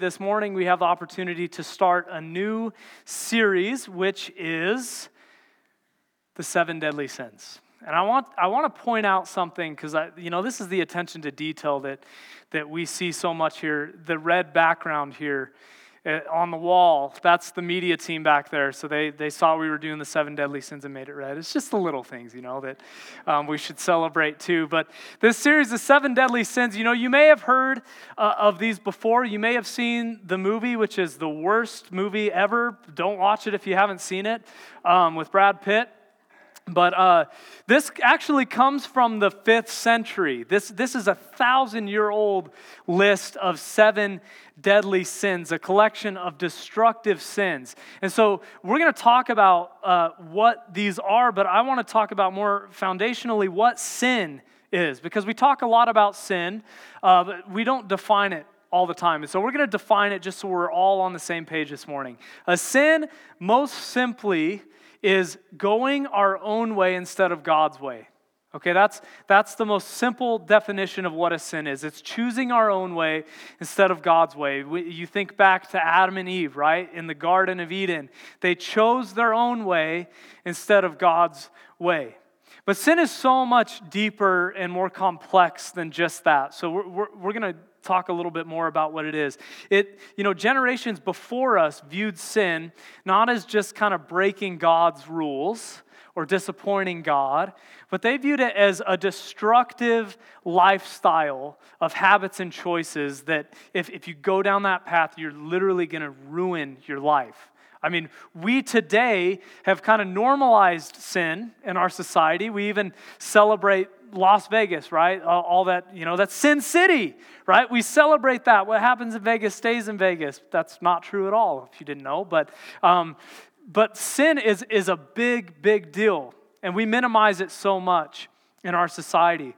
This morning, we have the opportunity to start a new series, which is the seven deadly sins. And I want, I want to point out something because you know this is the attention to detail that, that we see so much here. The red background here on the wall. That's the media team back there. So they, they saw we were doing the seven deadly sins and made it red. It's just the little things, you know, that um, we should celebrate too. But this series, the seven deadly sins, you know, you may have heard uh, of these before. You may have seen the movie, which is the worst movie ever. Don't watch it if you haven't seen it, um, with Brad Pitt. But uh, this actually comes from the fifth century. This, this is a thousand year old list of seven deadly sins, a collection of destructive sins. And so we're going to talk about uh, what these are, but I want to talk about more foundationally what sin is, because we talk a lot about sin, uh, but we don't define it all the time. And so we're going to define it just so we're all on the same page this morning. A sin, most simply, is going our own way instead of God's way. Okay, that's, that's the most simple definition of what a sin is. It's choosing our own way instead of God's way. We, you think back to Adam and Eve, right? In the Garden of Eden. They chose their own way instead of God's way. But sin is so much deeper and more complex than just that. So we're, we're, we're going to talk a little bit more about what it is. It, you know, generations before us viewed sin not as just kind of breaking God's rules or disappointing God, but they viewed it as a destructive lifestyle of habits and choices that if, if you go down that path, you're literally going to ruin your life. I mean, we today have kind of normalized sin in our society. We even celebrate Las Vegas, right? All that, you know, that's Sin City, right? We celebrate that. What happens in Vegas stays in Vegas. That's not true at all, if you didn't know. But, um, but sin is, is a big, big deal. And we minimize it so much in our society.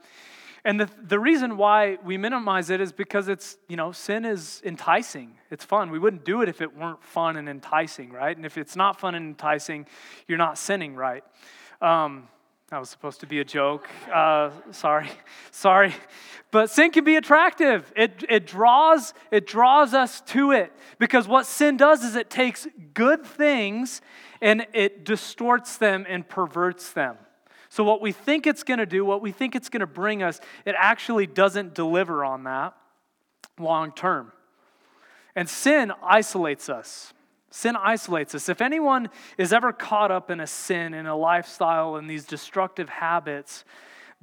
And the, the reason why we minimize it is because it's, you know, sin is enticing. It's fun. We wouldn't do it if it weren't fun and enticing, right? And if it's not fun and enticing, you're not sinning, right? Um, that was supposed to be a joke. Uh, sorry, sorry. But sin can be attractive. It, it, draws, it draws us to it because what sin does is it takes good things and it distorts them and perverts them. So, what we think it's going to do, what we think it's going to bring us, it actually doesn't deliver on that long term. And sin isolates us. Sin isolates us. If anyone is ever caught up in a sin, in a lifestyle, in these destructive habits,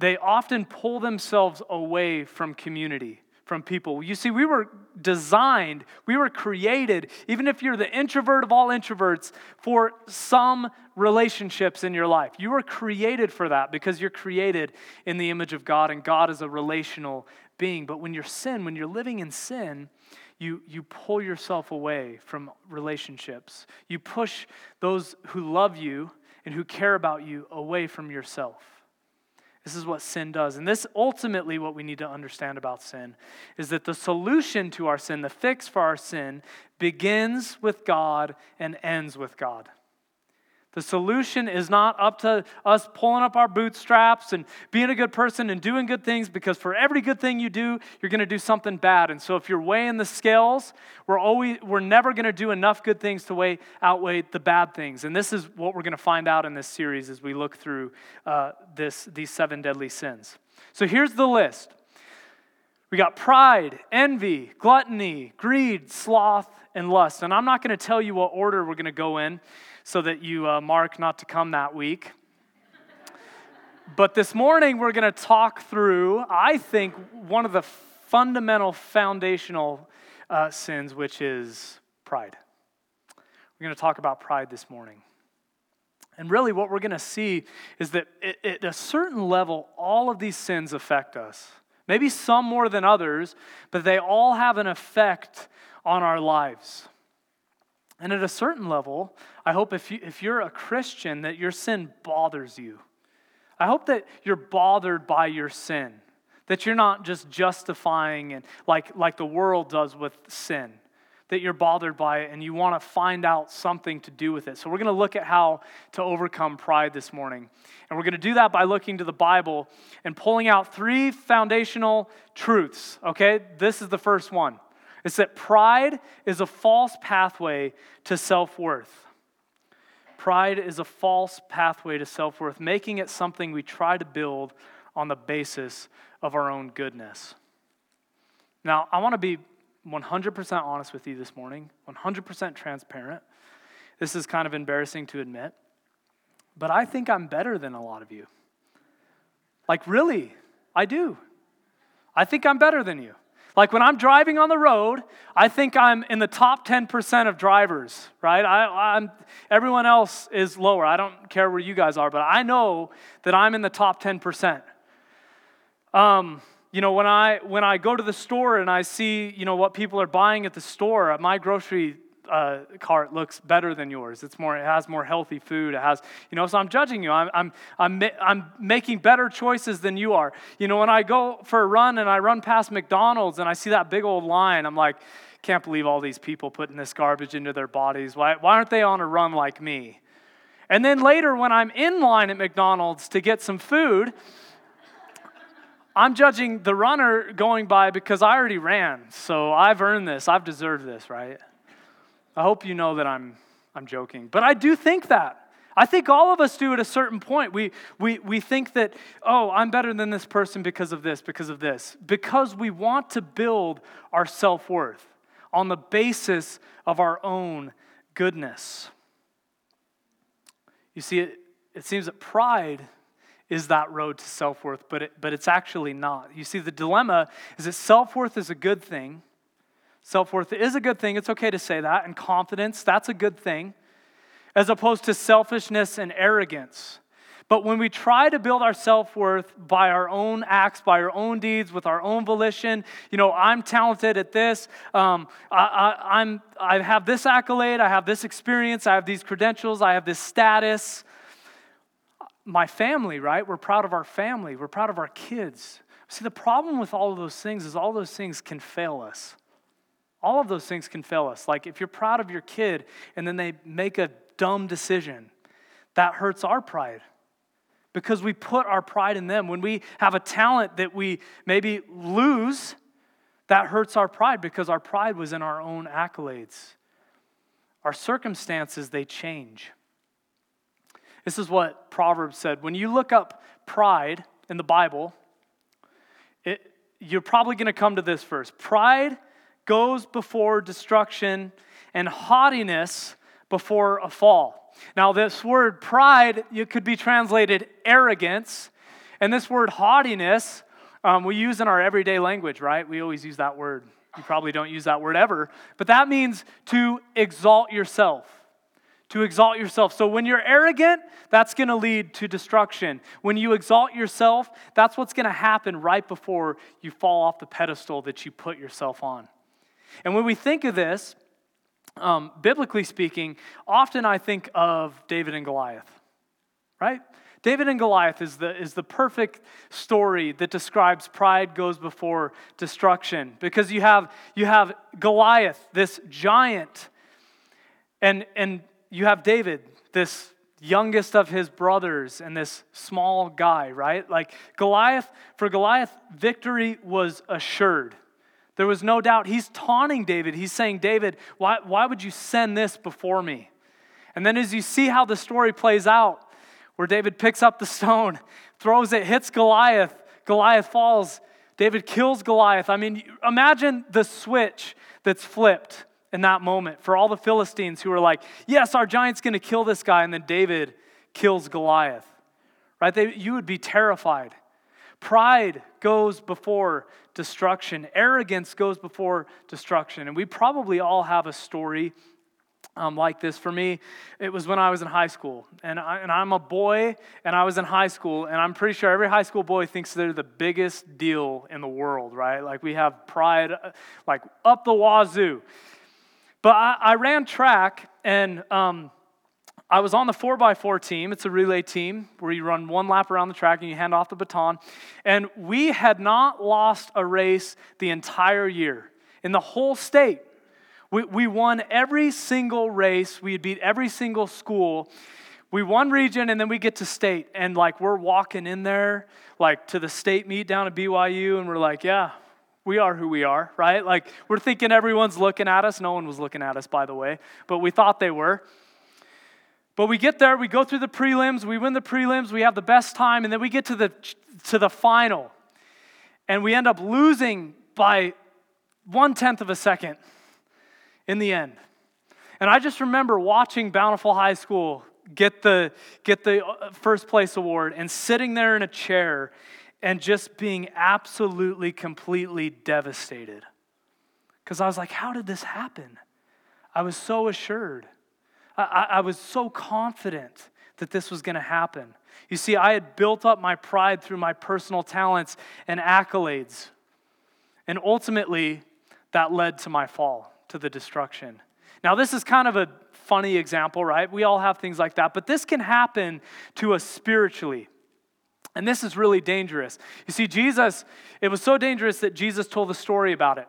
they often pull themselves away from community, from people. You see, we were designed, we were created, even if you're the introvert of all introverts, for some relationships in your life. You were created for that because you're created in the image of God, and God is a relational being. But when you're sin, when you're living in sin, you, you pull yourself away from relationships. You push those who love you and who care about you away from yourself. This is what sin does. And this ultimately, what we need to understand about sin is that the solution to our sin, the fix for our sin, begins with God and ends with God. The solution is not up to us pulling up our bootstraps and being a good person and doing good things because for every good thing you do, you're going to do something bad. And so if you're weighing the scales, we're always we're never going to do enough good things to weigh outweigh the bad things. And this is what we're going to find out in this series as we look through uh, this these seven deadly sins. So here's the list. We got pride, envy, gluttony, greed, sloth, and lust. And I'm not going to tell you what order we're going to go in so that you uh, mark not to come that week. but this morning, we're going to talk through, I think, one of the fundamental foundational uh, sins, which is pride. We're going to talk about pride this morning. And really, what we're going to see is that at a certain level, all of these sins affect us. Maybe some more than others, but they all have an effect on our lives. And at a certain level, I hope if, you, if you're a Christian, that your sin bothers you. I hope that you're bothered by your sin, that you're not just justifying it like, like the world does with sin, that you're bothered by it and you want to find out something to do with it. So, we're going to look at how to overcome pride this morning. And we're going to do that by looking to the Bible and pulling out three foundational truths, okay? This is the first one. It's that pride is a false pathway to self worth. Pride is a false pathway to self worth, making it something we try to build on the basis of our own goodness. Now, I want to be 100% honest with you this morning, 100% transparent. This is kind of embarrassing to admit, but I think I'm better than a lot of you. Like, really, I do. I think I'm better than you. Like when I'm driving on the road, I think I'm in the top 10% of drivers, right? I, am everyone else is lower. I don't care where you guys are, but I know that I'm in the top 10%. Um, you know, when I when I go to the store and I see, you know, what people are buying at the store, at my grocery uh, cart looks better than yours. It's more, it has more healthy food. It has, you know, so I'm judging you. I'm, I'm, I'm, I'm making better choices than you are. You know, when I go for a run and I run past McDonald's and I see that big old line, I'm like, can't believe all these people putting this garbage into their bodies. Why, why aren't they on a run like me? And then later, when I'm in line at McDonald's to get some food, I'm judging the runner going by because I already ran. So I've earned this. I've deserved this, right? I hope you know that I'm, I'm joking. But I do think that. I think all of us do at a certain point. We, we, we think that, oh, I'm better than this person because of this, because of this. Because we want to build our self worth on the basis of our own goodness. You see, it, it seems that pride is that road to self worth, but, it, but it's actually not. You see, the dilemma is that self worth is a good thing Self worth is a good thing. It's okay to say that. And confidence, that's a good thing, as opposed to selfishness and arrogance. But when we try to build our self worth by our own acts, by our own deeds, with our own volition, you know, I'm talented at this, um, I, I, I'm, I have this accolade, I have this experience, I have these credentials, I have this status. My family, right? We're proud of our family, we're proud of our kids. See, the problem with all of those things is all those things can fail us. All of those things can fail us. Like if you're proud of your kid and then they make a dumb decision, that hurts our pride because we put our pride in them. When we have a talent that we maybe lose, that hurts our pride because our pride was in our own accolades. Our circumstances, they change. This is what Proverbs said. When you look up pride in the Bible, it, you're probably going to come to this verse. Pride goes before destruction, and haughtiness before a fall. Now, this word pride it could be translated arrogance, and this word haughtiness um, we use in our everyday language, right? We always use that word. You probably don't use that word ever, but that means to exalt yourself. To exalt yourself. So when you're arrogant, that's going to lead to destruction. When you exalt yourself, that's what's going to happen right before you fall off the pedestal that you put yourself on. And when we think of this, um, biblically speaking, often I think of David and Goliath, right? David and Goliath is the, is the perfect story that describes pride goes before destruction because you have, you have Goliath, this giant, and, and you have David, this youngest of his brothers, and this small guy, right? Like Goliath, for Goliath, victory was assured. There was no doubt. He's taunting David. He's saying, David, why, why would you send this before me? And then as you see how the story plays out, where David picks up the stone, throws it, hits Goliath, Goliath falls, David kills Goliath. I mean, imagine the switch that's flipped in that moment for all the Philistines who are like, yes, our giant's going to kill this guy, and then David kills Goliath. Right? They, you would be terrified. Pride goes before destruction, arrogance goes before destruction. And we probably all have a story um, like this. For me, it was when I was in high school. And, I, and I'm a boy, and I was in high school, and I'm pretty sure every high school boy thinks they're the biggest deal in the world, right? Like we have pride, like up the wazoo. But I, I ran track, and um, I was on the 4x4 team. It's a relay team where you run one lap around the track and you hand off the baton. And we had not lost a race the entire year in the whole state. We, we won every single race, we had beat every single school. We won region and then we get to state. And like we're walking in there, like to the state meet down at BYU, and we're like, yeah, We are who we are, right? Like, we're thinking everyone's looking at us. No one was looking at us, by the way, but we thought they were. But we get there, we go through the prelims, we win the prelims, we have the best time, and then we get to the, to the final. And we end up losing by one tenth of a second in the end. And I just remember watching Bountiful High School get the, get the uh, first place award and sitting there in a chair and just being absolutely, completely devastated. Because I was like, how did this happen? I was so assured. I, I was so confident that this was going to happen. You see, I had built up my pride through my personal talents and accolades. And ultimately, that led to my fall, to the destruction. Now, this is kind of a funny example, right? We all have things like that, but this can happen to us spiritually. And this is really dangerous. You see, Jesus, it was so dangerous that Jesus told a story about it.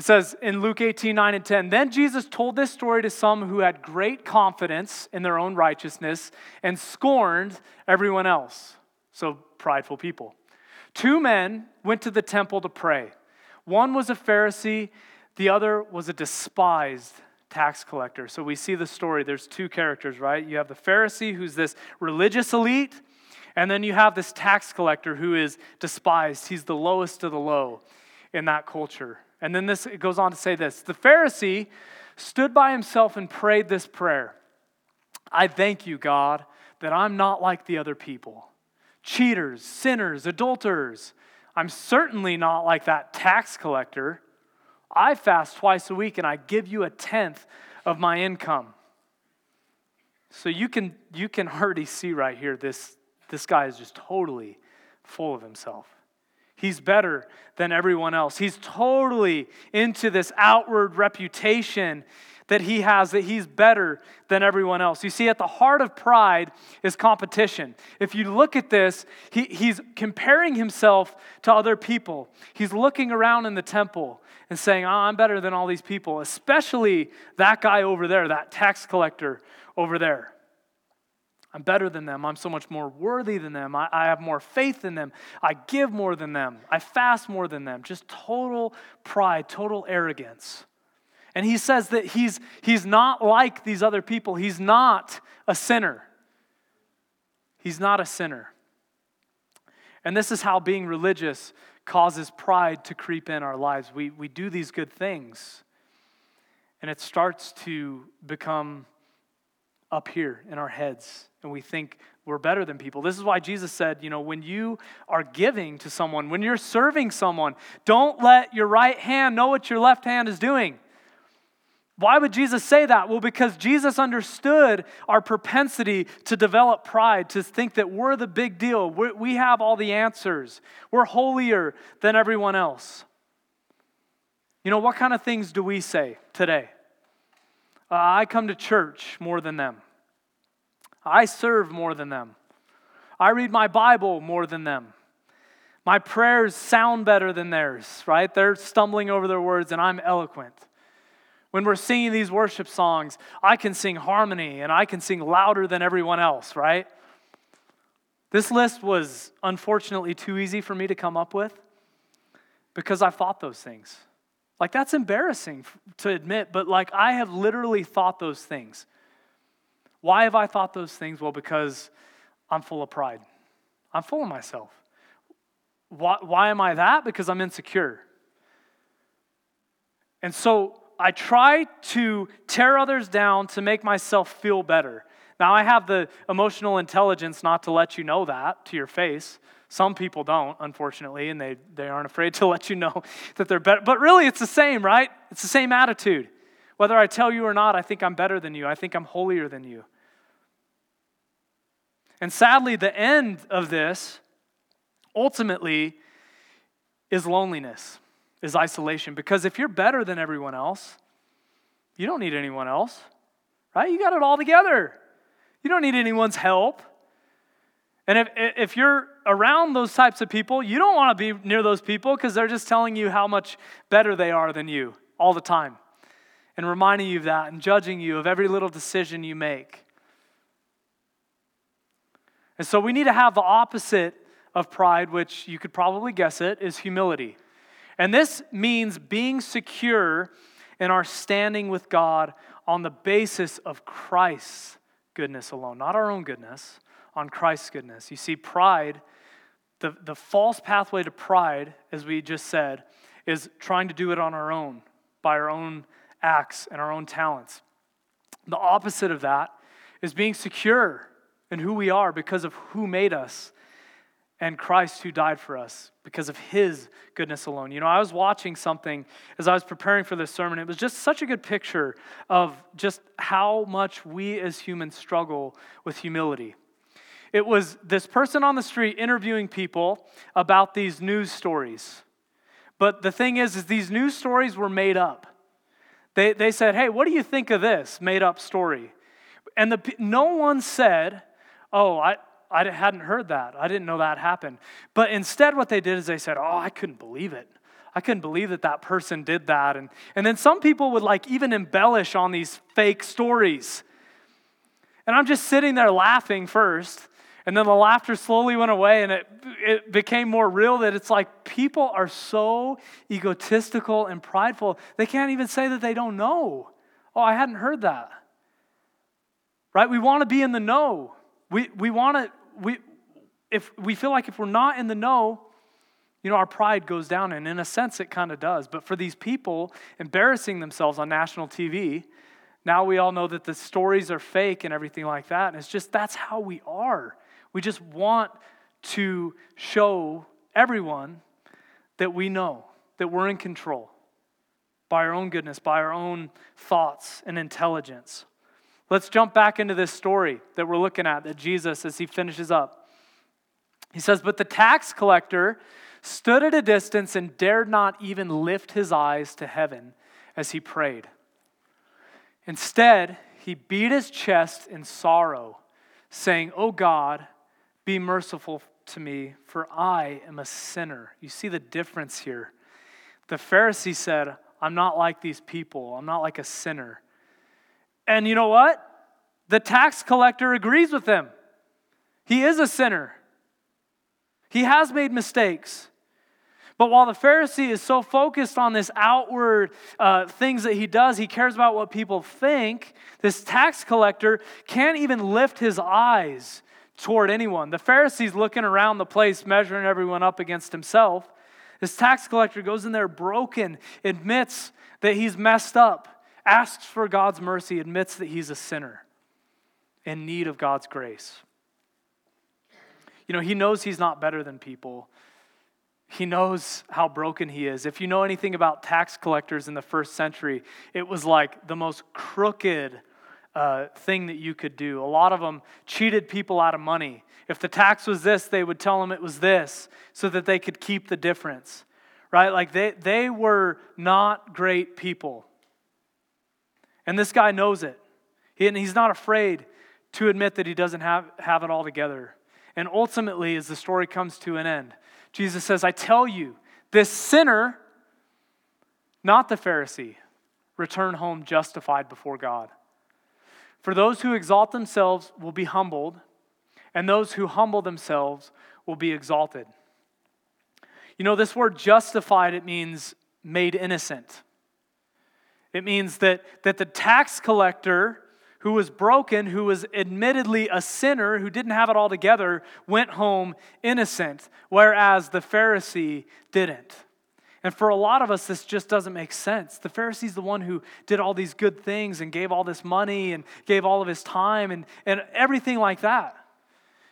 It says in Luke 18, 9 and 10, then Jesus told this story to some who had great confidence in their own righteousness and scorned everyone else. So, prideful people. Two men went to the temple to pray. One was a Pharisee, the other was a despised tax collector. So, we see the story. There's two characters, right? You have the Pharisee, who's this religious elite, and then you have this tax collector who is despised. He's the lowest of the low in that culture. And then this it goes on to say this The Pharisee stood by himself and prayed this prayer I thank you, God, that I'm not like the other people cheaters, sinners, adulterers. I'm certainly not like that tax collector. I fast twice a week and I give you a tenth of my income. So you can, you can already see right here this, this guy is just totally full of himself. He's better than everyone else. He's totally into this outward reputation that he has that he's better than everyone else. You see, at the heart of pride is competition. If you look at this, he, he's comparing himself to other people. He's looking around in the temple and saying, oh, I'm better than all these people, especially that guy over there, that tax collector over there. I'm better than them. I'm so much more worthy than them. I, I, have more faith than them. I give more than them. I fast more than them. Just total pride, total arrogance. And he says that he's, he's not like these other people. He's not a sinner. He's not a sinner. And this is how being religious causes pride to creep in our lives. We, we do these good things, and it starts to become up here in our heads and we think we're better than people. This is why Jesus said, you know, when you are giving to someone, when you're serving someone, don't let your right hand know what your left hand is doing. Why would Jesus say that? Well, because Jesus understood our propensity to develop pride, to think that we're the big deal. We're, we have all the answers. We're holier than everyone else. You know, what kind of things do we say today? Uh, I come to church more than them. I serve more than them. I read my Bible more than them. My prayers sound better than theirs, right? They're stumbling over their words and I'm eloquent. When we're singing these worship songs, I can sing harmony and I can sing louder than everyone else, right? This list was unfortunately too easy for me to come up with because I thought those things. Like, that's embarrassing to admit, but like, I have literally thought those things. Why have I thought those things? Well, because I'm full of pride. I'm full of myself. Why, why am I that? Because I'm insecure. And so I try to tear others down to make myself feel better. Now, I have the emotional intelligence not to let you know that to your face. Some people don't, unfortunately, and they, they aren't afraid to let you know that they're better. But really, it's the same, right? It's the same attitude. Whether I tell you or not, I think I'm better than you. I think I'm holier than you. And sadly, the end of this ultimately is loneliness, is isolation. Because if you're better than everyone else, you don't need anyone else, right? You got it all together. You don't need anyone's help. And if, if you're around those types of people, you don't want to be near those people because they're just telling you how much better they are than you all the time and reminding you of that and judging you of every little decision you make. And so we need to have the opposite of pride, which you could probably guess it, is humility. And this means being secure in our standing with God on the basis of Christ's goodness alone, not our own goodness, on Christ's goodness. You see, pride, the, the false pathway to pride, as we just said, is trying to do it on our own, by our own acts and our own talents. The opposite of that is being secure in who we are because of who made us and Christ who died for us because of his goodness alone. You know, I was watching something as I was preparing for this sermon. It was just such a good picture of just how much we as humans struggle with humility. It was this person on the street interviewing people about these news stories. But the thing is, is these news stories were made up. They, they said, hey, what do you think of this made up story? And the, no one said, oh, I, I hadn't heard that. I didn't know that happened. But instead, what they did is they said, Oh, I couldn't believe it. I couldn't believe that that person did that. And, and then some people would like even embellish on these fake stories. And I'm just sitting there laughing first. And then the laughter slowly went away and it, it became more real that it's like people are so egotistical and prideful, they can't even say that they don't know. Oh, I hadn't heard that. Right? We want to be in the know. We, we want to we, if we feel like if we're not in the know, you know, our pride goes down, and in a sense, it kind of does. But for these people embarrassing themselves on national TV, now we all know that the stories are fake and everything like that. And it's just that's how we are. We just want to show everyone that we know, that we're in control by our own goodness, by our own thoughts and intelligence. Let's jump back into this story that we're looking at, that Jesus, as he finishes up, he says, But the tax collector stood at a distance and dared not even lift his eyes to heaven as he prayed. Instead, he beat his chest in sorrow, saying, Oh God, be merciful to me, for I am a sinner. You see the difference here. The Pharisee said, I'm not like these people, I'm not like a sinner. And you know what? The tax collector agrees with him. He is a sinner, he has made mistakes. But while the Pharisee is so focused on this outward uh, things that he does, he cares about what people think. This tax collector can't even lift his eyes toward anyone. The Pharisee's looking around the place, measuring everyone up against himself. This tax collector goes in there broken, admits that he's messed up, asks for God's mercy, admits that he's a sinner in need of God's grace. You know, he knows he's not better than people. He knows how broken he is. If you know anything about tax collectors in the first century, it was like the most crooked uh, thing that you could do. A lot of them cheated people out of money. If the tax was this, they would tell them it was this so that they could keep the difference, right? Like they, they were not great people. And this guy knows it. He, and he's not afraid to admit that he doesn't have, have it all together. And ultimately, as the story comes to an end, Jesus says, I tell you, this sinner, not the Pharisee, return home justified before God. For those who exalt themselves will be humbled, and those who humble themselves will be exalted. You know, this word justified, it means made innocent. It means that, that the tax collector who was broken, who was admittedly a sinner, who didn't have it all together, went home innocent, whereas the Pharisee didn't. And for a lot of us, this just doesn't make sense. The Pharisee's the one who did all these good things and gave all this money and gave all of his time and, and everything like that.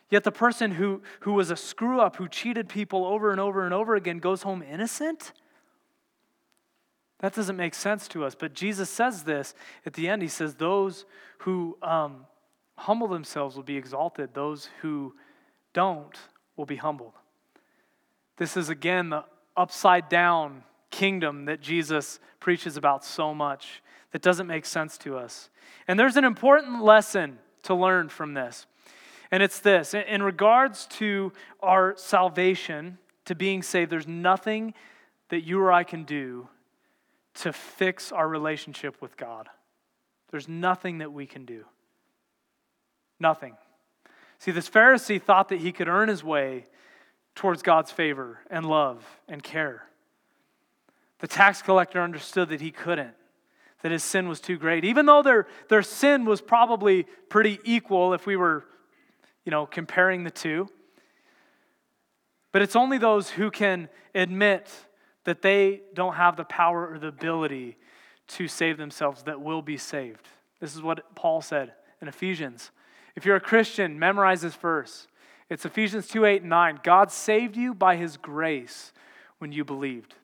Yet the person who, who was a screw up, who cheated people over and over and over again, goes home innocent? That doesn't make sense to us. But Jesus says this at the end. He says, Those who um, humble themselves will be exalted, those who don't will be humbled. This is, again, the upside down kingdom that Jesus preaches about so much that doesn't make sense to us. And there's an important lesson to learn from this. And it's this in regards to our salvation, to being saved, there's nothing that you or I can do to fix our relationship with God. There's nothing that we can do. Nothing. See, this Pharisee thought that he could earn his way towards God's favor and love and care. The tax collector understood that he couldn't, that his sin was too great. Even though their, their sin was probably pretty equal if we were, you know, comparing the two. But it's only those who can admit that they don't have the power or the ability to save themselves that will be saved. This is what Paul said in Ephesians. If you're a Christian, memorize this verse. It's Ephesians 2 8 and 9. God saved you by his grace when you believed.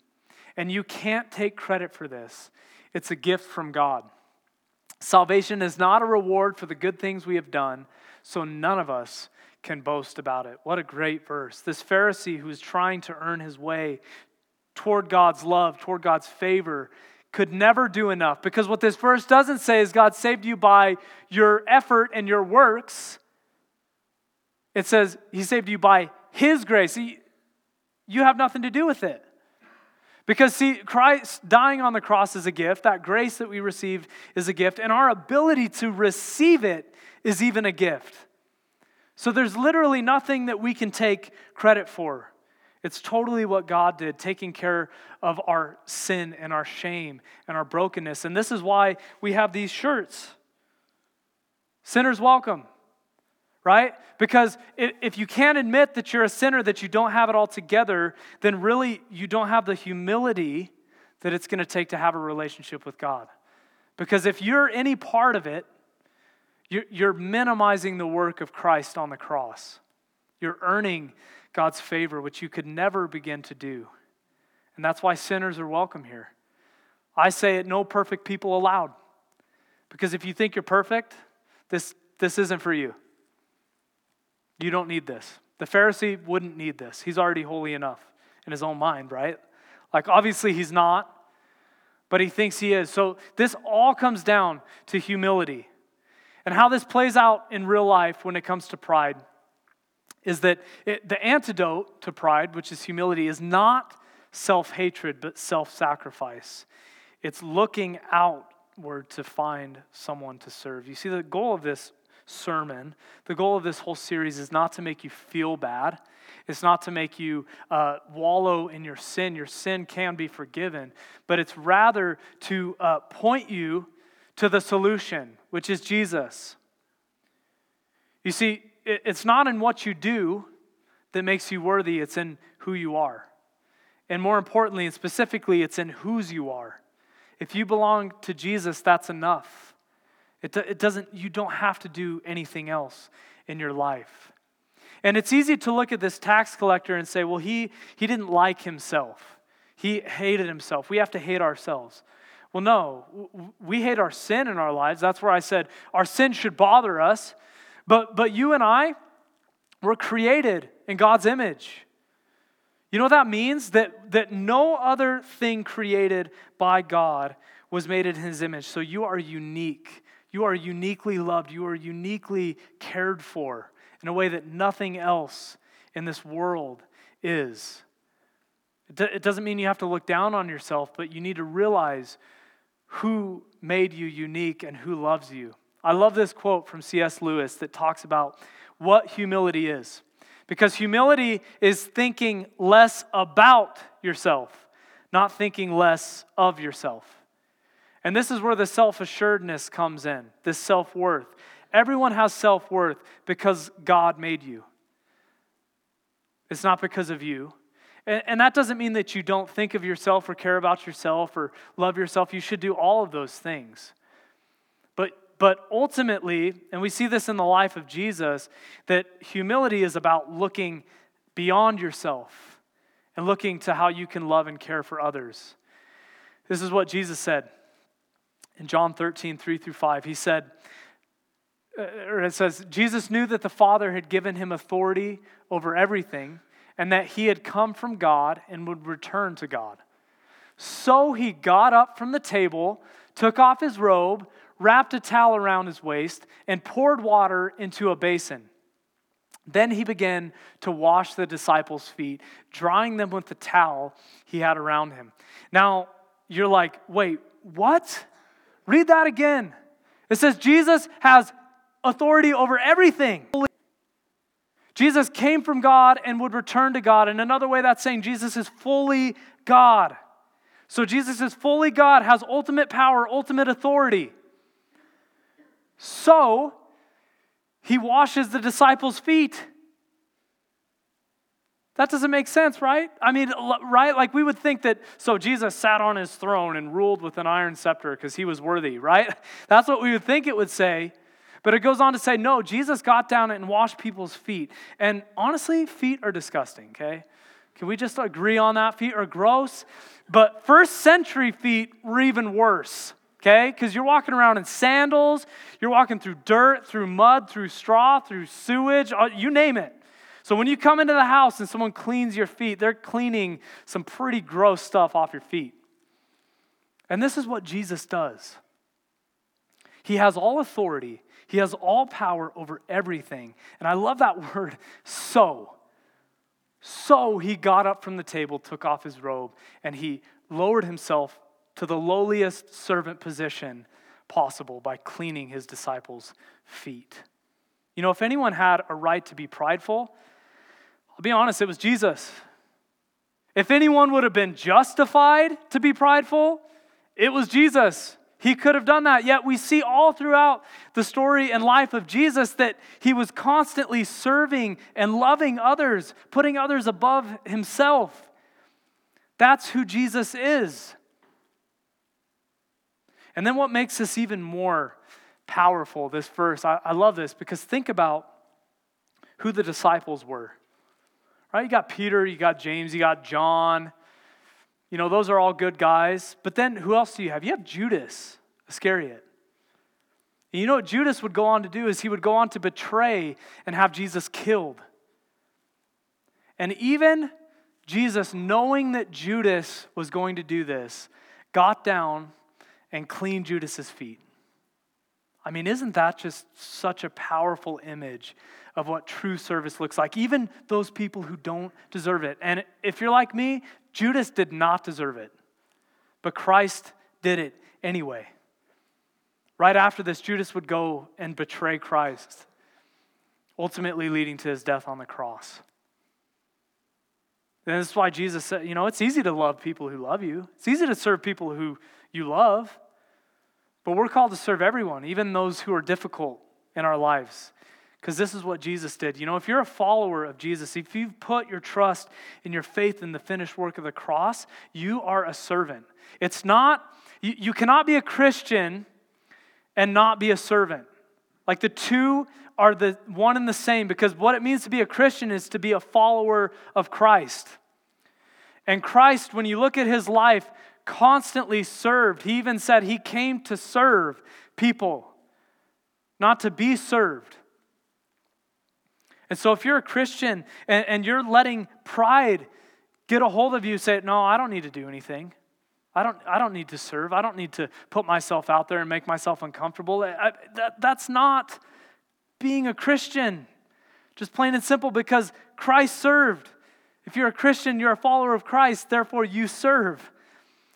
And you can't take credit for this, it's a gift from God. Salvation is not a reward for the good things we have done, so none of us can boast about it. What a great verse. This Pharisee who is trying to earn his way toward God's love, toward God's favor, could never do enough. Because what this verse doesn't say is God saved you by your effort and your works. It says He saved you by His grace. you have nothing to do with it. Because, see, Christ dying on the cross is a gift. That grace that we received is a gift. And our ability to receive it is even a gift. So there's literally nothing that we can take credit for. It's totally what God did, taking care of our sin and our shame and our brokenness. And this is why we have these shirts. Sinners welcome, right? Because if you can't admit that you're a sinner, that you don't have it all together, then really you don't have the humility that it's going to take to have a relationship with God. Because if you're any part of it, you're minimizing the work of Christ on the cross. You're earning God's favor, which you could never begin to do. And that's why sinners are welcome here. I say it, no perfect people allowed. Because if you think you're perfect, this, this isn't for you. You don't need this. The Pharisee wouldn't need this. He's already holy enough in his own mind, right? Like, obviously, he's not, but he thinks he is. So, this all comes down to humility. And how this plays out in real life when it comes to pride is that it, the antidote to pride, which is humility, is not self hatred, but self sacrifice. It's looking outward to find someone to serve. You see, the goal of this sermon, the goal of this whole series is not to make you feel bad. It's not to make you uh, wallow in your sin. Your sin can be forgiven, but it's rather to uh, point you to the solution, which is Jesus. You see, it's not in what you do that makes you worthy, it's in who you are. And more importantly and specifically, it's in whose you are. If you belong to Jesus, that's enough. It, it doesn't, you don't have to do anything else in your life. And it's easy to look at this tax collector and say, well, he, he didn't like himself. He hated himself. We have to hate ourselves. Well, no, we hate our sin in our lives. That's where I said our sin should bother us. But, but you and I were created in God's image. You know what that means? That, that no other thing created by God was made in his image. So you are unique. You are uniquely loved. You are uniquely cared for in a way that nothing else in this world is. It doesn't mean you have to look down on yourself, but you need to realize who made you unique and who loves you. I love this quote from C.S. Lewis that talks about what humility is. Because humility is thinking less about yourself, not thinking less of yourself. And this is where the self assuredness comes in, this self worth. Everyone has self worth because God made you. It's not because of you. And, and that doesn't mean that you don't think of yourself or care about yourself or love yourself. You should do all of those things. But, but ultimately, and we see this in the life of Jesus, that humility is about looking beyond yourself and looking to how you can love and care for others. This is what Jesus said in John 13, 3 through 5. He said, uh, or it says, Jesus knew that the Father had given him authority over everything and that he had come from God and would return to God. So he got up from the table, took off his robe, wrapped a towel around his waist, and poured water into a basin. Then he began to wash the disciples' feet, drying them with the towel he had around him. Now, you're like, wait, what? Read that again. It says Jesus has authority over everything. Jesus came from God and would return to God. And another way that's saying Jesus is fully God. So Jesus is fully God, has ultimate power, ultimate authority. So he washes the disciples' feet. That doesn't make sense, right? I mean, right? Like we would think that, so Jesus sat on his throne and ruled with an iron scepter because he was worthy, right? That's what we would think it would say. But it goes on to say, no, Jesus got down and washed people's feet. And honestly, feet are disgusting, okay? Can we just agree on that? Feet are gross. But first century feet were even worse, okay? Because you're walking around in sandals, you're walking through dirt, through mud, through straw, through sewage, uh, you name it. So when you come into the house and someone cleans your feet, they're cleaning some pretty gross stuff off your feet. And this is what Jesus does. He has all authority, he has all power over everything. And I love that word, so. So he got up from the table, took off his robe, and he lowered himself to the lowliest servant position possible by cleaning his disciples' feet. You know, if anyone had a right to be prideful, I'll be honest, it was Jesus. If anyone would have been justified to be prideful, it was Jesus. He could have done that. Yet we see all throughout the story and life of Jesus that he was constantly serving and loving others, putting others above himself. That's who Jesus is. And then what makes this even more powerful, this verse, I, I love this because think about who the disciples were. Right? You got Peter, you got James, you got John. You know, those are all good guys. But then who else do you have? You have Judas Iscariot. And you know what Judas would go on to do is he would go on to betray and have Jesus killed. And even Jesus, knowing that Judas was going to do this, got down and cleaned Judas's feet. I mean, isn't that just such a powerful image of what true service looks like, even those people who don't deserve it. And if you're like me, Judas did not deserve it, but Christ did it anyway. Right after this, Judas would go and betray Christ, ultimately leading to his death on the cross. And this is why Jesus said, you know, it's easy to love people who love you. It's easy to serve people who you love. But we're called to serve everyone, even those who are difficult in our lives because this is what Jesus did. You know, if you're a follower of Jesus, if you've put your trust in your faith in the finished work of the cross, you are a servant. It's not, you, you cannot be a Christian and not be a servant. Like the two are the one and the same because what it means to be a Christian is to be a follower of Christ. And Christ, when you look at his life, constantly served. He even said he came to serve people, not to be served. And so, if you're a Christian and, and you're letting pride get a hold of you, say, No, I don't need to do anything. I don't, I don't need to serve. I don't need to put myself out there and make myself uncomfortable. I, that, that's not being a Christian. Just plain and simple because Christ served. If you're a Christian, you're a follower of Christ, therefore you serve.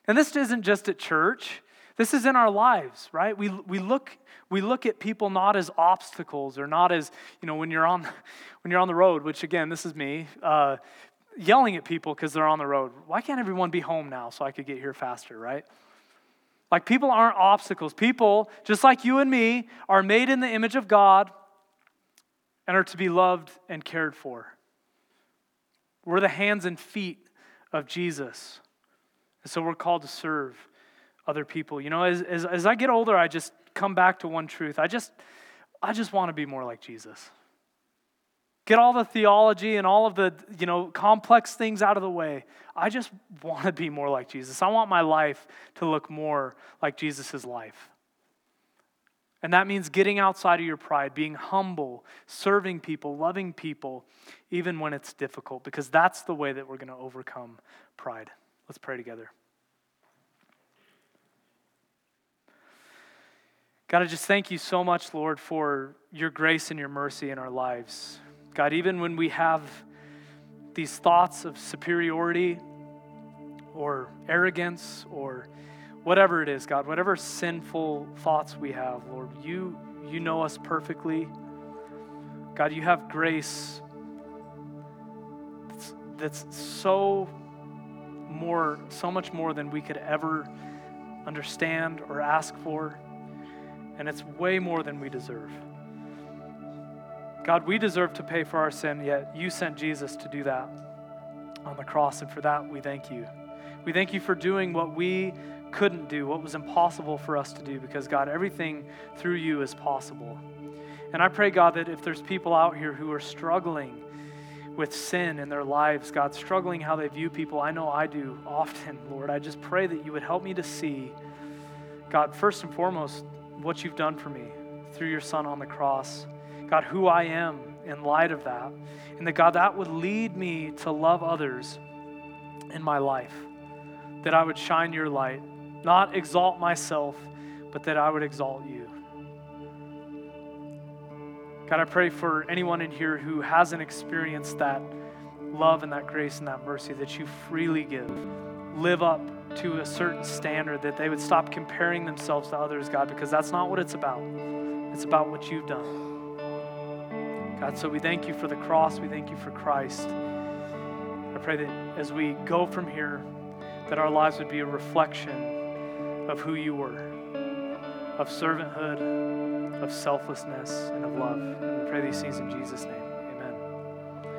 And this isn't just at church, this is in our lives, right? We, we look we look at people not as obstacles or not as, you know, when you're on, when you're on the road, which again, this is me, uh, yelling at people because they're on the road. Why can't everyone be home now so I could get here faster, right? Like people aren't obstacles. People, just like you and me, are made in the image of God and are to be loved and cared for. We're the hands and feet of Jesus. And so we're called to serve other people. You know, as, as, as I get older, I just come back to one truth. I just, I just want to be more like Jesus. Get all the theology and all of the, you know, complex things out of the way. I just want to be more like Jesus. I want my life to look more like Jesus' life. And that means getting outside of your pride, being humble, serving people, loving people, even when it's difficult, because that's the way that we're going to overcome pride. Let's pray together. God, I just thank you so much, Lord, for your grace and your mercy in our lives. God, even when we have these thoughts of superiority or arrogance or whatever it is, God, whatever sinful thoughts we have, Lord, you, you know us perfectly. God, you have grace that's, that's so more, so much more than we could ever understand or ask for. And it's way more than we deserve. God, we deserve to pay for our sin, yet you sent Jesus to do that on the cross. And for that, we thank you. We thank you for doing what we couldn't do, what was impossible for us to do, because God, everything through you is possible. And I pray, God, that if there's people out here who are struggling with sin in their lives, God, struggling how they view people, I know I do often, Lord. I just pray that you would help me to see, God, first and foremost, what you've done for me through your Son on the cross. God, who I am in light of that. And that, God, that would lead me to love others in my life. That I would shine your light, not exalt myself, but that I would exalt you. God, I pray for anyone in here who hasn't experienced that love and that grace and that mercy that you freely give. Live up to a certain standard, that they would stop comparing themselves to others, God, because that's not what it's about. It's about what you've done. God, so we thank you for the cross. We thank you for Christ. I pray that as we go from here, that our lives would be a reflection of who you were, of servanthood, of selflessness, and of love. And we pray these things in Jesus' name.